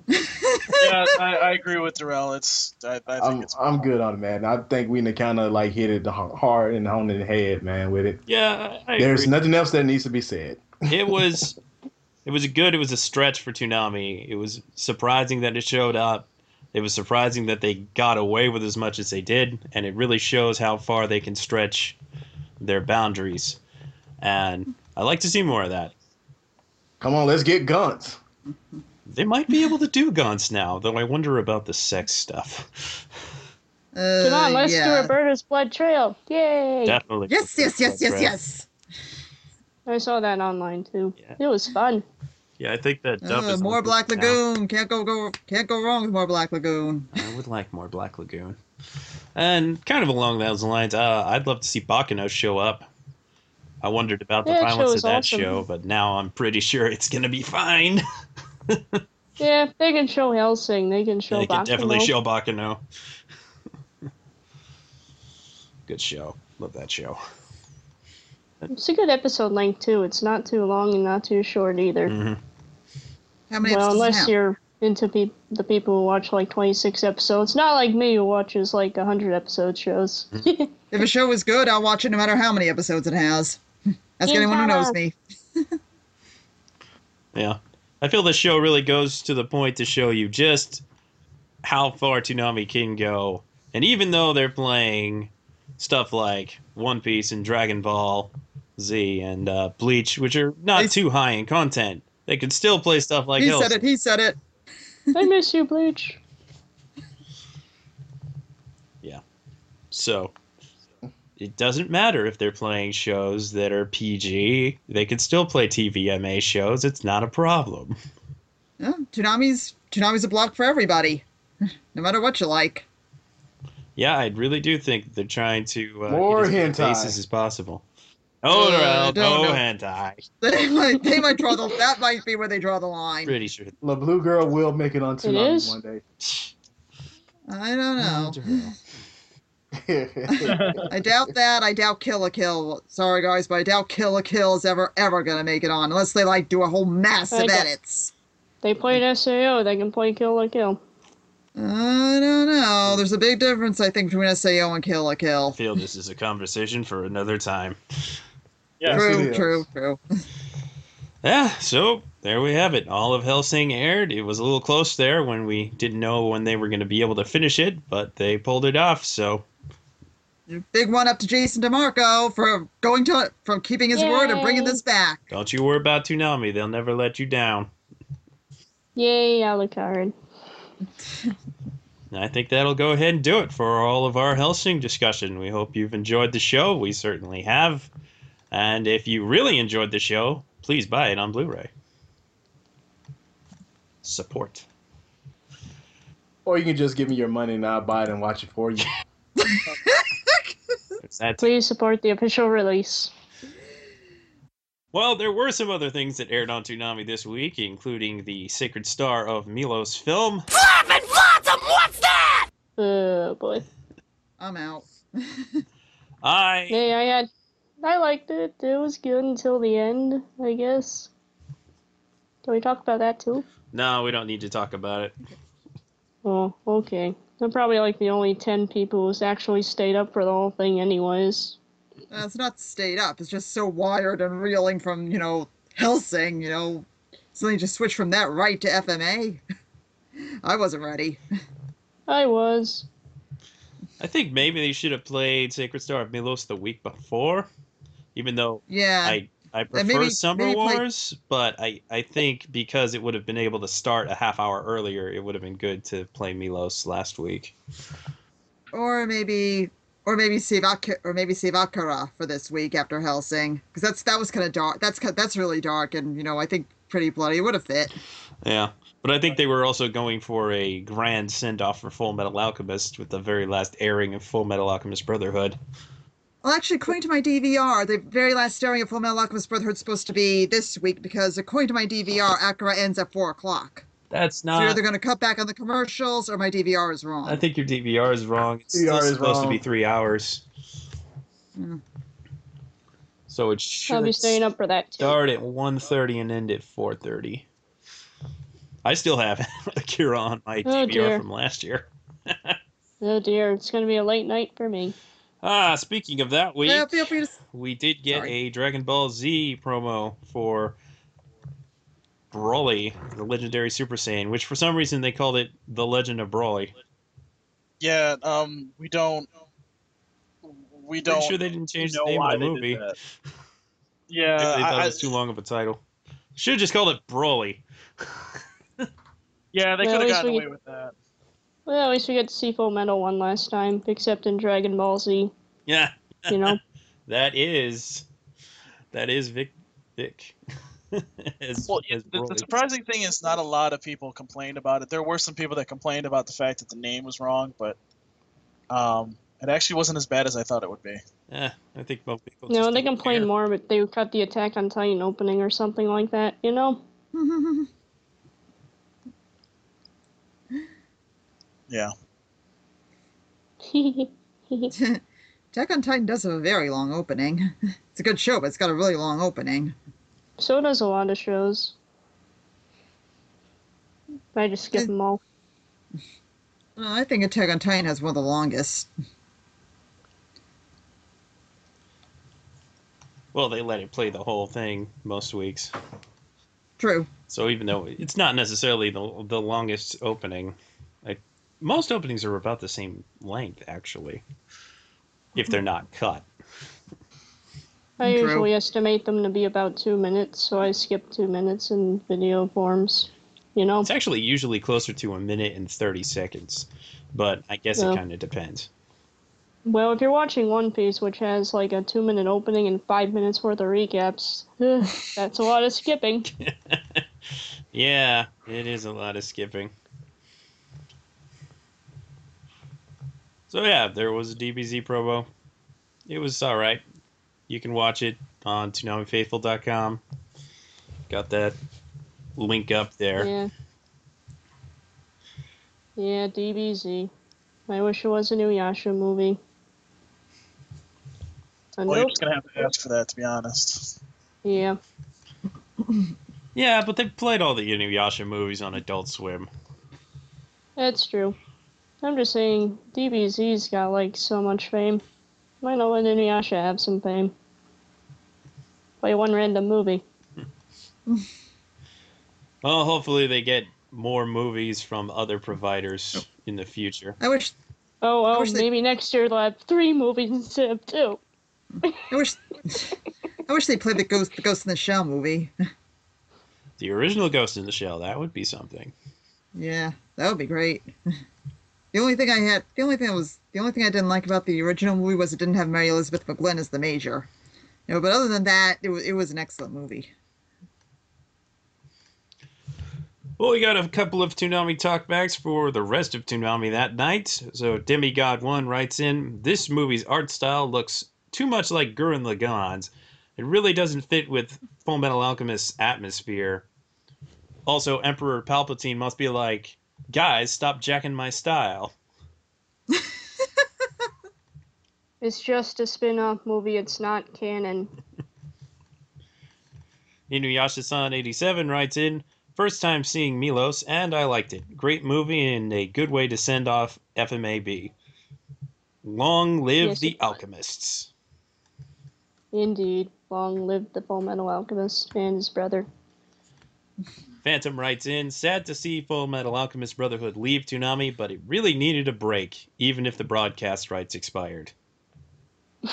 yeah, I, I agree with Darrell. It's I, I think I'm, it's I'm good on it, man. I think we kind of like hit it hard and on the head, man, with it. Yeah, I There's agree. nothing else that needs to be said. it was it was a good it was a stretch for Toonami. It was surprising that it showed up. It was surprising that they got away with as much as they did, and it really shows how far they can stretch their boundaries. And I like to see more of that. Come on, let's get guns. They might be able to do guns now, though I wonder about the sex stuff. Uh, Come on, let's yeah. do Roberta's Blood Trail. Yay! Definitely. Yes, yes, yes, yes, yes. I saw that online too. Yeah. It was fun. Yeah, I think that dub Uh, is more on Black now. Lagoon. Can't go go. Can't go wrong with more Black Lagoon. I would like more Black Lagoon. And kind of along those lines, uh, I'd love to see Baccano show up. I wondered about the Yeah, that violence of that awesome. show, but now I'm pretty sure it's gonna be fine. Yeah, if they can show Hellsing. They can show they can definitely show Baccano. Good show. Love that show. It's a good episode length too. It's not too long and not too short either. hmm How many well, episodes unless now? you're into pe- the people who watch like 26 episodes. Not like me who watches like 100 episode shows. If a show is good, I'll watch it no matter how many episodes it has. Ask Yeah, anyone who knows me. Yeah. I feel this show really goes to the point to show you just how far Toonami can go. And even though they're playing stuff like One Piece and Dragon Ball Z and uh, Bleach, which are not They- too high in content, they can still play stuff like he Hell's- said it. He said it. I miss you, Bleach. Yeah. So it doesn't matter if they're playing shows that are PG. They can still play TVMA shows. It's not a problem. Yeah, Toonami's Toonami's a block for everybody, no matter what you like. Yeah, I really do think they're trying to uh, More get as many hentai. as possible. Oh, Uh, I don't no know. hentai. They might, they might draw the. That might be where they draw the line. Pretty sure. La Blue Girl will make it on Toonami one day. I don't know. I doubt that. I doubt Kill la Kill. Sorry guys, but I doubt Kill la Kill is ever ever gonna make it on unless they like do a whole mass of edits. They played SAO. They can play Kill la Kill. I don't know. There's a big difference, I think, between SAO and Kill la Kill. I feel this is a conversation for another time. Yeah. Yes, true, is. true, true. Yeah, so there we have it. All of Hellsing aired. It was a little close there when we didn't know when they were going to be able to finish it, but they pulled it off. So Big one up to Jason DeMarco for going to it from keeping his word and bringing this back. don't you worry about Toonami. They'll never let you down. Yay, Alucard. And I think that'll go ahead and do it for all of our Hellsing discussion. We hope you've enjoyed the show. We certainly have. And if you really enjoyed the show, please buy it on Blu ray. Support. or you can just give me your money and I'll buy it and watch it for you. Please support the official release. Well, there were some other things that aired on Toonami this week, including the Sacred Star of Milos film. Flamin' Blossom, what's that? Oh boy. I'm out. I Hey, I had. I liked it. It was good until the end, I guess. Can we talk about that too? no, we don't need to talk about it. Oh, okay. I'm probably like the only 10 people who's actually stayed up for the whole thing, anyways. Uh, it's not stayed up. It's just so wired and reeling from, you know, Hellsing, you know. Suddenly just switch from that right to FMA. I wasn't ready. I was. I think maybe they should have played Sacred Star of Milos the week before, even though Yeah. I I prefer maybe- Summer maybe play- Wars, but I I think because it would have been able to start a half hour earlier, it would have been good to play Milos last week. or maybe or maybe save Ak- or maybe save Akira for this week after Hellsing because that's that was kind of dark. That's that's really dark and you know I think pretty bloody. It would have fit. Yeah. But I think they were also going for a grand send off for Full Metal Alchemist with the very last airing of Full Metal Alchemist Brotherhood. Well, actually, according to my DVR, the very last airing of Full Metal Alchemist Brotherhood is supposed to be this week because according to my DVR, Akira ends at four o'clock. That's not. So you're either going to cut back on the commercials or my DVR is wrong. I think your DVR is wrong. It's DVR still is supposed to be three hours. Hmm. So it should. I'll be staying up for that too. start at 1.30 and end at 4.30. I still have Akira on my Oh, DVR dear. from last year. Oh dear, it's gonna be a late night for me. Ah, speaking of that week, Yeah, feel free to. we did get Sorry. a Dragon Ball Z promo for Broly, the legendary Super Saiyan, which for some reason they called it The Legend of Broly. Yeah, um, we don't. We don't. Pretty sure they didn't change the name of the movie. Yeah, they thought I- it was too long of a title. Should have just called it Broly. yeah, they Well, could have least gotten we- away with that. Well, at least we got to see Full Metal one last time, except in Dragon Ball Z. Yeah, You know, that is that is Vic thick. as, Well, as the, the surprising thing is not a lot of people complained about it. There were some people that complained about the fact that the name was wrong, but um, it actually wasn't as bad as I thought it would be. Yeah, I think most people. No, they don't care. more, but they cut the Attack on Titan opening or something like that. You know. Yeah. Attack on Titan does have a very long opening. It's a good show, but it's got a really long opening. so does a lot of shows. I just skip them all. Uh, I think Attack on Titan has one of the longest. Well, they let it play the whole thing most weeks. True. So even though it's not necessarily the the longest opening, like most openings are about the same length actually, if they're not cut. I True. usually estimate them to be about two minutes, so I skip two minutes in video forms. You know. It's actually usually closer to a minute and thirty seconds, but I guess Yeah. it kind of depends. Well, if you're watching One Piece, which has like a two minute opening and five minutes worth of recaps, that's a lot of skipping. Yeah, it is a lot of skipping. So yeah, there was a DBZ promo. It was all right. You can watch it on ToonamiFaithful.com. Got that link up there. Yeah. Yeah, DBZ. I wish it was a Inuyasha movie. Uh, Well, you're nope. just gonna have to ask for that, to be honest. Yeah. Yeah, but they've played all the Inuyasha movies on Adult Swim. That's true. I'm just saying, DBZ's got like so much fame. Why not let Inuyasha have some fame? Play one random movie. Well, hopefully they get more movies from other providers in the future. I wish Oh, I oh, wish they- maybe next year they'll have three movies instead of two. I wish I wish they played the Ghost the Ghost in the Shell movie. The original Ghost in the Shell, that would be something. Yeah, that would be great. The only thing I had, the only thing that was, the only thing I didn't like about the original movie was it didn't have Mary Elizabeth McGlynn as the major. You know, but other than that, it was it was an excellent movie. Well, we got a couple of Toonami talkbacks for the rest of Toonami that night. So Demigod1 writes in, This movie's art style looks too much like Gurren Lagann's. It really doesn't fit with Full Metal Alchemist's atmosphere. Also, Emperor Palpatine must be like, Guys, stop jacking my style. It's just a spin off movie, it's not canon. Inuyasha-san 87 writes in, First time seeing Milos, and I liked it. Great movie and a good way to send off FMAB. Long live Yes, the alchemists. Indeed. Long live the Full Metal Alchemist and his brother. Phantom writes in, sad to see Full Metal Alchemist Brotherhood leave Toonami, but it really needed a break, even if the broadcast rights expired.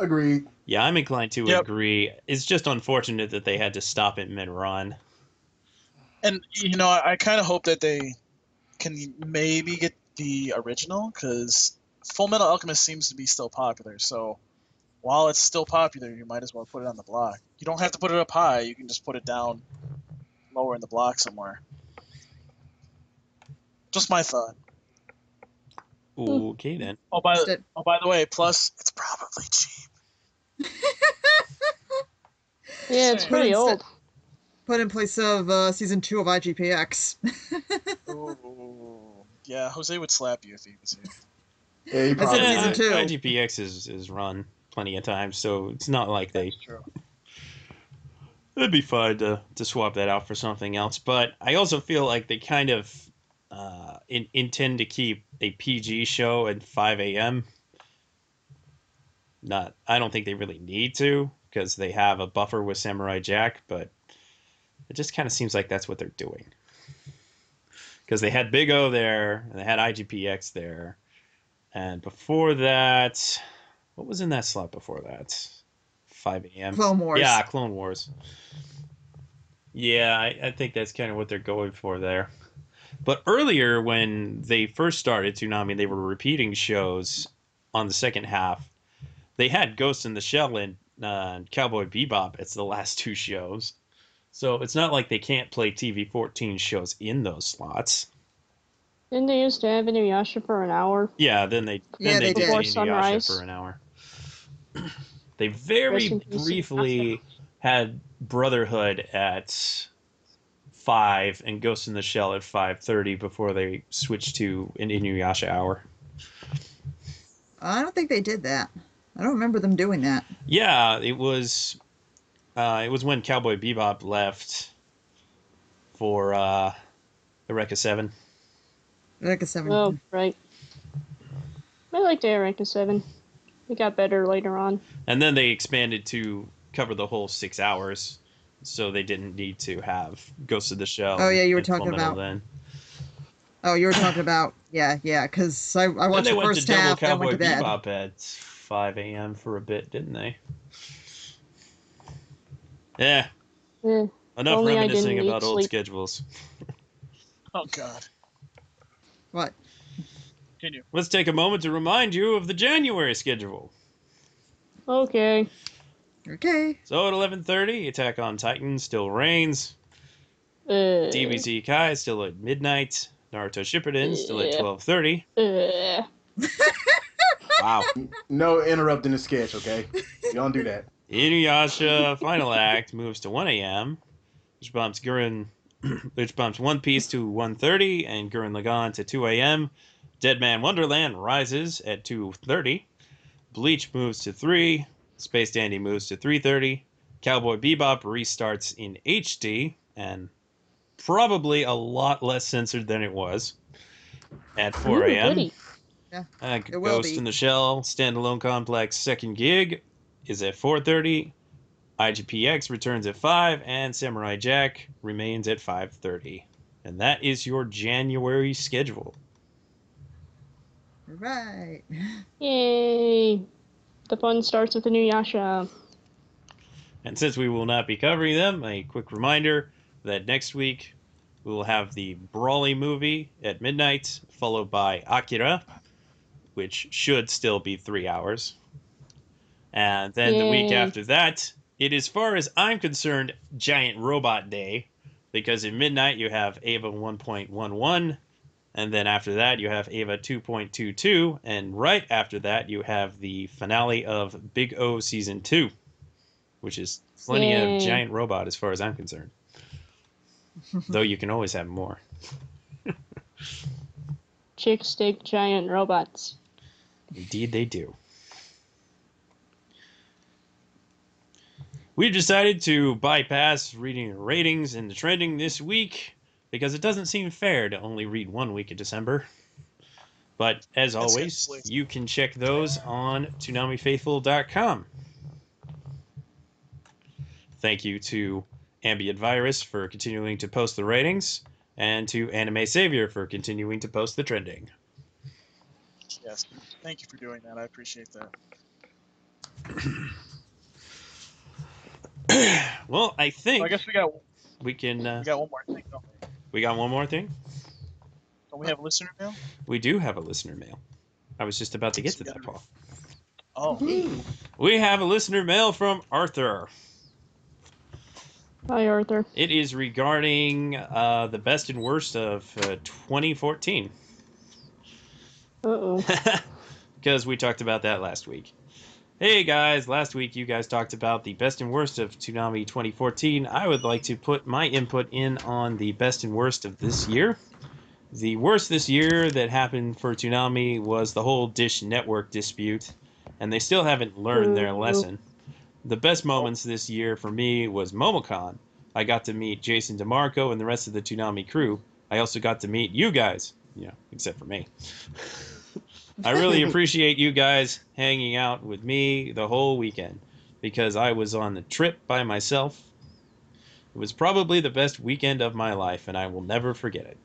Agreed. Yeah, I'm inclined to Yep. agree. It's just unfortunate that they had to stop it mid-run. And you know, I, I kind of hope that they can maybe get the original because Full Metal Alchemist seems to be still popular. So while it's still popular, you might as well put it on the block. You don't have to put it up high. You can just put it down lower in the block somewhere. Just my thought. Okay then. Oh, by the, oh, by the way, plus it's probably cheap. Yeah, it's Same. pretty But old. Put in place of uh, season two of IGPX. Ooh. Yeah, Jose would slap you if he was here. Yeah, he I said probably season Yeah, two. IGPX is, is run plenty of times, so it's not like they True. It'd be fun to, to swap that out for something else, but I also feel like they kind of uh, in, intend to keep a PG show at 5 a.m. Not, I don't think they really need to because they have a buffer with Samurai Jack, but it just kind of seems like that's what they're doing. Because they had Big O there, and they had IGPX there, and before that, what was in that slot before that? 5 a.m. Clone Wars. Yeah, Clone Wars. Yeah, I, I think that's kind of what they're going for there. But earlier, when they first started Toonami, they were repeating shows on the second half. They had Ghost in the Shell and uh, Cowboy Bebop, it's the last two shows. So it's not like they can't play TV 14 shows in those slots. Didn't they used to have Inuyasha for an hour? Yeah, then they then Yeah, they, they did did. Before Inuyasha Sunrise. for an hour. They very Rest in peace, briefly had Brotherhood at five and Ghost in the Shell at five thirty before they switched to an Inuyasha hour. I don't think they did that. I don't remember them doing that. Yeah, it was. Uh, it was when Cowboy Bebop left for uh, Eureka Seven. Like a seven. Oh, right. I liked Eureka 7. It got better later on. And then they expanded to cover the whole six hours, so they didn't need to have Ghost of the Shell. Oh, yeah, you were talking about- then. Oh, you were talking about yeah, yeah. Because I, I Then watched they the went to first double half, then Cowboy went to bed. Bebop at five a.m. for a bit, didn't they? Yeah, Eh, enough Only reminiscing about eat old schedules. Oh God. What? Continue. Let's take a moment to remind you of the January schedule. okay. Okay. So at eleven thirty, Attack on Titan still reigns. Uh, DBZ Kai is still at midnight. Naruto Shippuden still at twelve thirty. Uh, Wow. No interrupting the sketch, okay? You don't do that. Inuyasha Final Act moves to 1 a.m. Which bumps Gurren, which bumps One Piece to 1:30 and Gurren Lagann to 2 a.m. Dead Man Wonderland rises at 2:30. Bleach moves to 3. Space Dandy moves to 3:30. Cowboy Bebop restarts in HD and probably a lot less censored than it was at 4 a.m. goody. Uh, Ghost be. in the Shell standalone complex second gig is at 4:30. IGPX returns at 5 and Samurai Jack remains at 5:30. And that is your January schedule. Right. Yay. The fun starts with the Inuyasha. And since we will not be covering them, a quick reminder that next week we will have the Broly movie at midnight, followed by Akira, which should still be three hours. And then the week after that, it is, far as I'm concerned, Giant Robot Day, because at midnight you have Eva 1.11, and then after that you have Eva 2.22, and right after that you have the finale of Big O Season 2 which is plenty Yay. of giant robot as far as I'm concerned. Though you can always have more. Chick stick giant robots. Indeed, they do. We've decided to bypass reading ratings and the trending this week because it doesn't seem fair to only read one week of December. But as That's always, you can check those on ToonamiFaithful.com. Thank you to Ambient Virus for continuing to post the ratings, and to Anime Savior for continuing to post the trending. Yes. Thank you for doing that. I appreciate that. well, I think Well, I guess we got we can. Uh, we got one more thing. Don't we? we got one more thing. Don't we have a listener mail? We do have a listener mail. I was just about to get to that, Paul. Oh, We have a listener mail from Arthur. Hi, Arthur. It is regarding uh, the best and worst of uh, 2014 Uh oh. because we talked about that last week. Hey guys, last week you guys talked about the best and worst of Toonami 2014. I would like to put my input in on the best and worst of this year. The worst this year that happened for Toonami was the whole Dish Network dispute, and they still haven't learned their lesson. The best moments this year for me was MomoCon. I got to meet Jason DeMarco and the rest of the Toonami crew. I also got to meet you guys, you know, except for me. I really appreciate you guys hanging out with me the whole weekend because I was on the trip by myself. It was probably the best weekend of my life, and I will never forget it.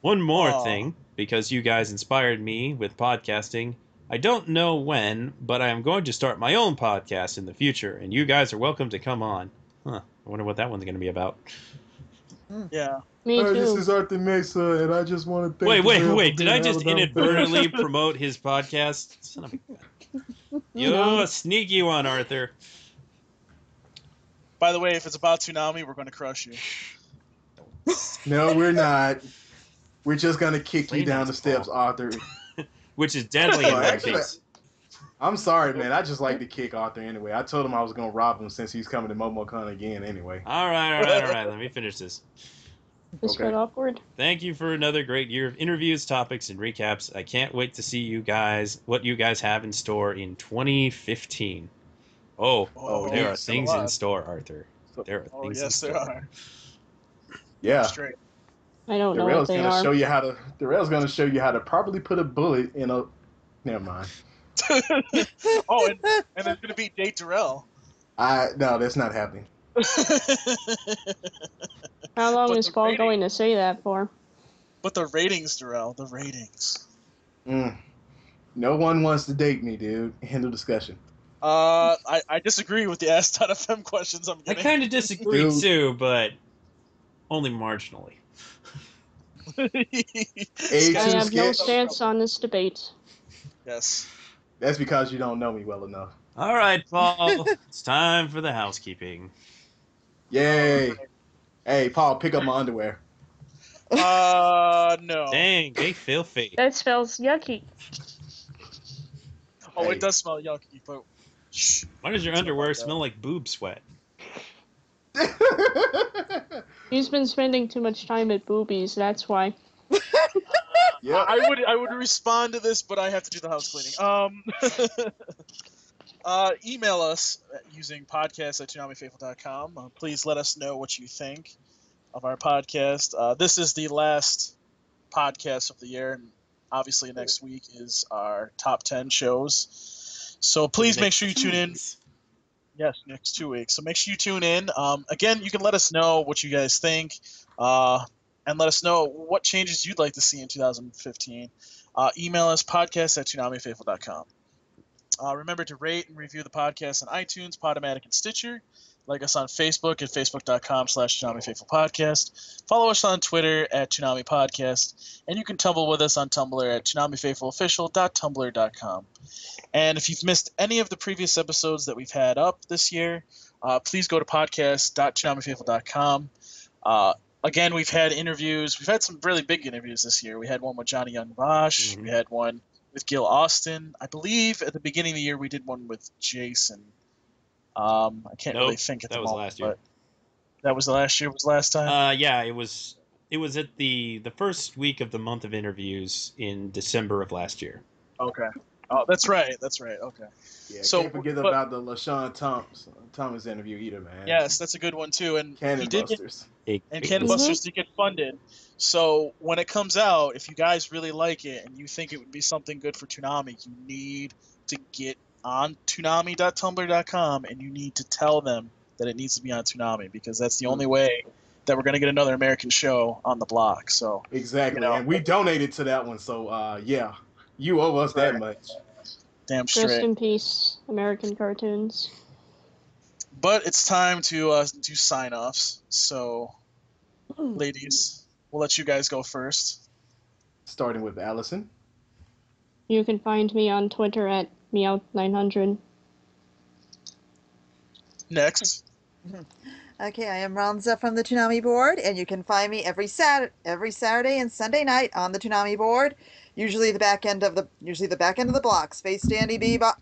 One more Aw. thing, because you guys inspired me with podcasting. I don't know when, but I am going to start my own podcast in the future, and you guys are welcome to come on. Huh, I wonder what that one's going to be about. yeah. Me Hi, this is Arthur Mesa, and I just want to thank. Wait, wait, wait! Did I just Alabama fan. inadvertently promote his podcast? Son of a... You're a sneaky one, Arthur. By the way, if it's about Toonami, we're going to crush you. No, we're not. We're just gonna kick you down us, the steps, Paul. Arthur. Which is deadly in Well, One actually- Piece. I'm sorry, man. I just like to kick Arthur anyway. I told him I was gonna rob him since he's coming to MomoCon again anyway. All right, all right, all right. Let me finish this. This Okay. got awkward. Thank you for another great year of interviews, topics, and recaps. I can't wait to see you guys, what you guys have in store in 2015. Oh, Oh, there are things in store, Arthur. There are Oh, things yes, in there store. are. Yeah. Straight. I don't know what Darrell's they gonna are. show you how to. Darrell's gonna show you how to properly put a bullet in a. Never mind. oh, and, and there's going to be Date Darrell. I no, that's not happening. How long But is Paul rating- going to say that for? but the ratings, Darrell, the ratings. Mm. No one wants to date me, dude. End of discussion. Uh, I, I disagree with the Ask.fm questions I'm I kind of disagree Dude. too, but only marginally. Age I too have no stance on this debate. yes. That's because you don't know me well enough. All right, Paul. it's time for the housekeeping. Yay! Hey, Paul, pick up my underwear. Uh, no. Dang, they feel fake. That smells yucky. Oh, Hey. it does smell yucky, but shh. Why does your underwear like that. smell like boob sweat? He's been spending too much time at boobies, that's why. yeah. I would I would respond to this, but I have to do the house cleaning. Um, uh, email us using podcast at toonamifaithful.com. Uh, please let us know what you think of our podcast. Uh, this is the last podcast of the year, and obviously next week is our top ten shows. So please make sure you tune in. Yes, next two weeks. So make sure you tune in. Um, again, you can let us know what you guys think, uh, and let us know what changes you'd like to see in 2015. Uh, email us podcast at toonamifaithful.com. Uh, remember to rate and review the podcast on iTunes, Podomatic, and Stitcher. Like us on Facebook at facebook.com slash Toonami Faithful Podcast. Follow us on Twitter at Toonami Podcast. And you can tumble with us on Tumblr at toonamifaithfulofficial.tumblr.com. And if you've missed any of the previous episodes that we've had up this year, uh, please go to podcast.toonamifaithful.com. Uh, again, we've had interviews. We've had some really big interviews this year. We had one with Johnny Yong Bosch. Mhm. We had one with Gil Austin. I believe at the beginning of the year we did one with Jason. Um, I can't really think at that the was moment, last year. but that was the last year. Was last time? Uh, yeah, it was. It was at the the first week of the month of interviews in December of last year. okay. Oh, that's right. That's right. Okay. Yeah, So, can't forget but- about the LeSean Thomas Thomas interview either, man. Yes, that's a good one too. And Cannon he did get Busters. It- and it Cannon Busters did get funded. So when it comes out, if you guys really like it and you think it would be something good for Toonami, you need to get on Toonami.tumblr.com and you need to tell them that it needs to be on Toonami because that's the only way that we're going to get another American show on the block. So Exactly. You know. and we donated to that one, so uh yeah. You owe us that much. damn straight. Rest in peace, American cartoons. But it's time to uh, do sign offs. So, ladies, we'll let you guys go first. Starting with Allison. You can find me on Twitter at meow900. Next. Okay, I am Ronza from the Toonami board, and you can find me every Sat every Saturday and Sunday night on the Toonami board. Usually the back end of the usually the back end of the block. Space Dandy Bebop,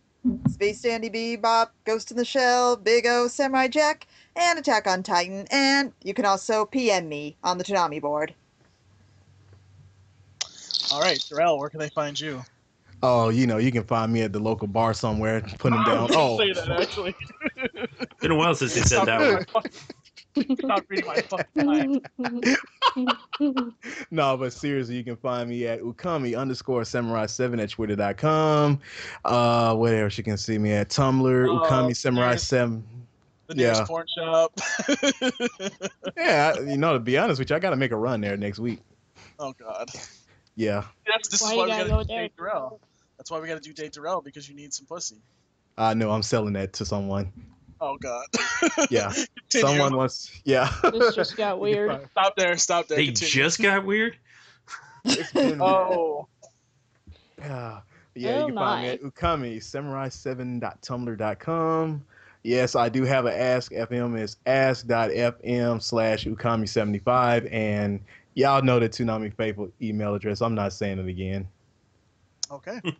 Space Dandy Bebop, Ghost in the Shell, Big O, Samurai Jack, and Attack on Titan. And you can also PM me on the Toonami board. All right, Darrell, where can they find you? Oh, you know, you can find me at the local bar somewhere, Put I down. was gonna Oh, say that actually. Been a while since they said that one. My fucking- Stop reading my fucking mind. no, but seriously, you can find me at ukami underscore samurai seven at twitter.com. Uh, what else you can see me at Tumblr, Oh, ukami samurai there's- seven. The nearest Yeah. porn shop. Yeah, I- you know, to be honest with you, I got to make a run there next week. oh God. Yeah, That's, this Why is why we gotta gotta go do there? date Darrell. That's why we gotta do date Darrell because you need some pussy. I know I'm selling that to someone. Oh God. Yeah, Continue. someone wants. Yeah, this just got weird. Stop there. Stop there. They Continue. just got weird. It's been- Oh. Yeah, yeah. Oh you can find me my. at ukami samurai7.tumblr.com. Yes, I do have an Ask FM. It's ask.fm slash ukami75. And y'all know the Toonami Faithful email address. I'm not saying it again. Okay.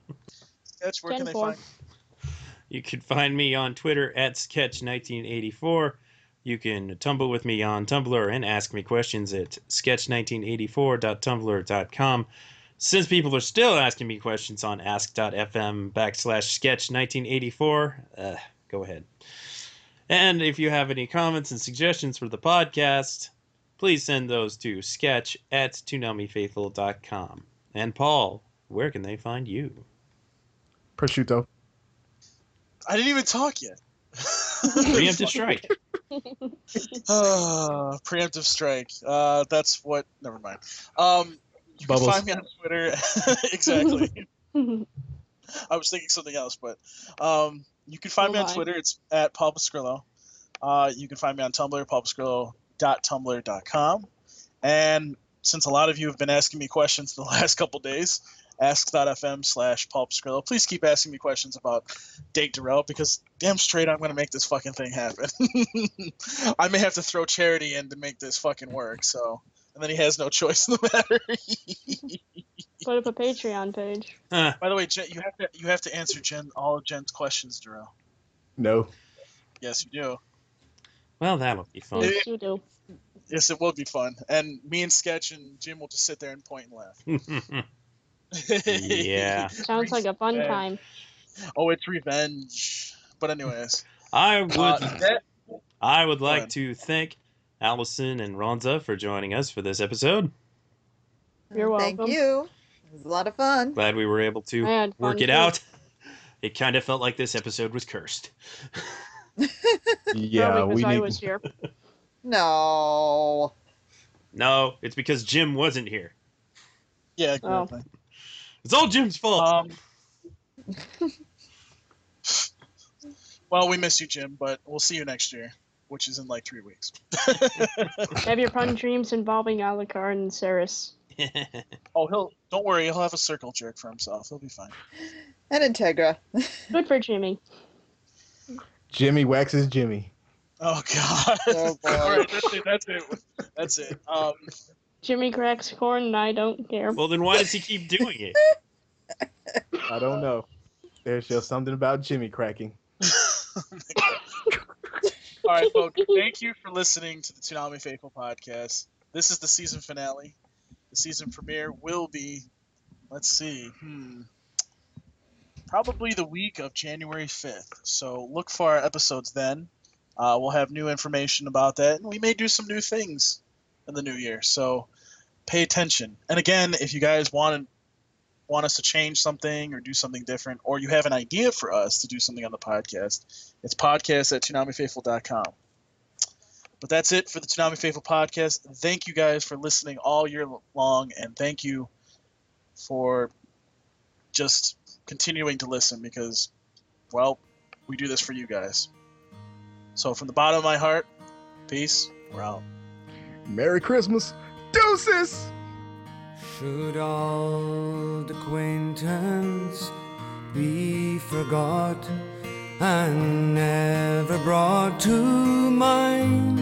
Sketch, where can they 10-4. find? You can find me on Twitter at Sketch1984. You can tumble with me on Tumblr and ask me questions at sketch1984.tumblr.com. Since people are still asking me questions on ask.fm backslash sketch1984, uh, go ahead. And if you have any comments and suggestions for the podcast, please send those to sketch at toonamifaithful.com. And Paul, where can they find you? Prosciutto. I didn't even talk yet. Preemptive strike. Uh, preemptive strike. Uh, that's what. Never mind. Um, you Bubbles. can find me on Twitter. exactly. I was thinking something else, but um, you can find Oh me on my. Twitter. It's at Paul Pascrillo. Uh, you can find me on Tumblr, paulpascrillo.tumblr.com. And since a lot of you have been asking me questions in the last couple days, ask.fm slash Paul Pascrillo. Please keep asking me questions about Date Darrell because damn straight I'm going to make this fucking thing happen. I may have to throw charity in to make this fucking work, so. And then he has no choice in the matter. Put up a Patreon page. Huh. By the way, Jen, you have to you have to answer Jen all of Jen's questions, Darrell. No. Yes, you do. Well, that'll be fun. Yes, you do. Yes, it will be fun. And me and Sketch and Jim will just sit there and point and laugh. Yeah. Sounds like a fun Yeah. time. Oh, it's revenge. But anyways, I would uh, I would like to thank Allison and Ronza for joining us for this episode. You're welcome. Thank you. It was a lot of fun. Glad we were able to work it too. out. It kind of felt like this episode was cursed. Yeah, Probably we because I need. was here. No. No, it's because Jim wasn't here. yeah, Oh. Exactly. It's all Jim's fault. Um, well, we miss you, Jim, but we'll see you next year, which is in like three weeks. Have your fun dreams involving Alucard and Seras. Oh, he'll don't worry, he'll have a circle jerk for himself. He'll be fine. And Integra. Good for Jimmy. Jimmy waxes Jimmy. Oh God! Oh. All right, that's it. That's it. That's it. Um, Jimmy cracks corn and I don't care. well, then why does he keep doing it? I don't know. There's just something about Jimmy cracking. All right, folks. Thank you for listening to the Toonami Faithful podcast. This is the season finale. The season premiere will be, let's see, hmm, probably the week of January 5th. So look for our episodes then. Uh, we'll have new information about that, and we may do some new things in the new year. So pay attention. And again, if you guys want want us to change something or do something different, or you have an idea for us to do something on the podcast, it's podcast at ToonamiFaithful.com. But that's it for the Toonami Faithful podcast. Thank you guys for listening all year long, and thank you for just continuing to listen because, well, we do this for you guys. So, from the bottom of my heart, peace. We're out. Merry Christmas. Deuces! Should old acquaintance be forgot and never brought to mind?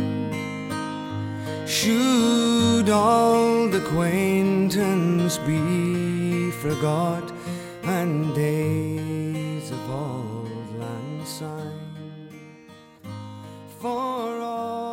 Should old acquaintance be forgot and days of old lang syne for all?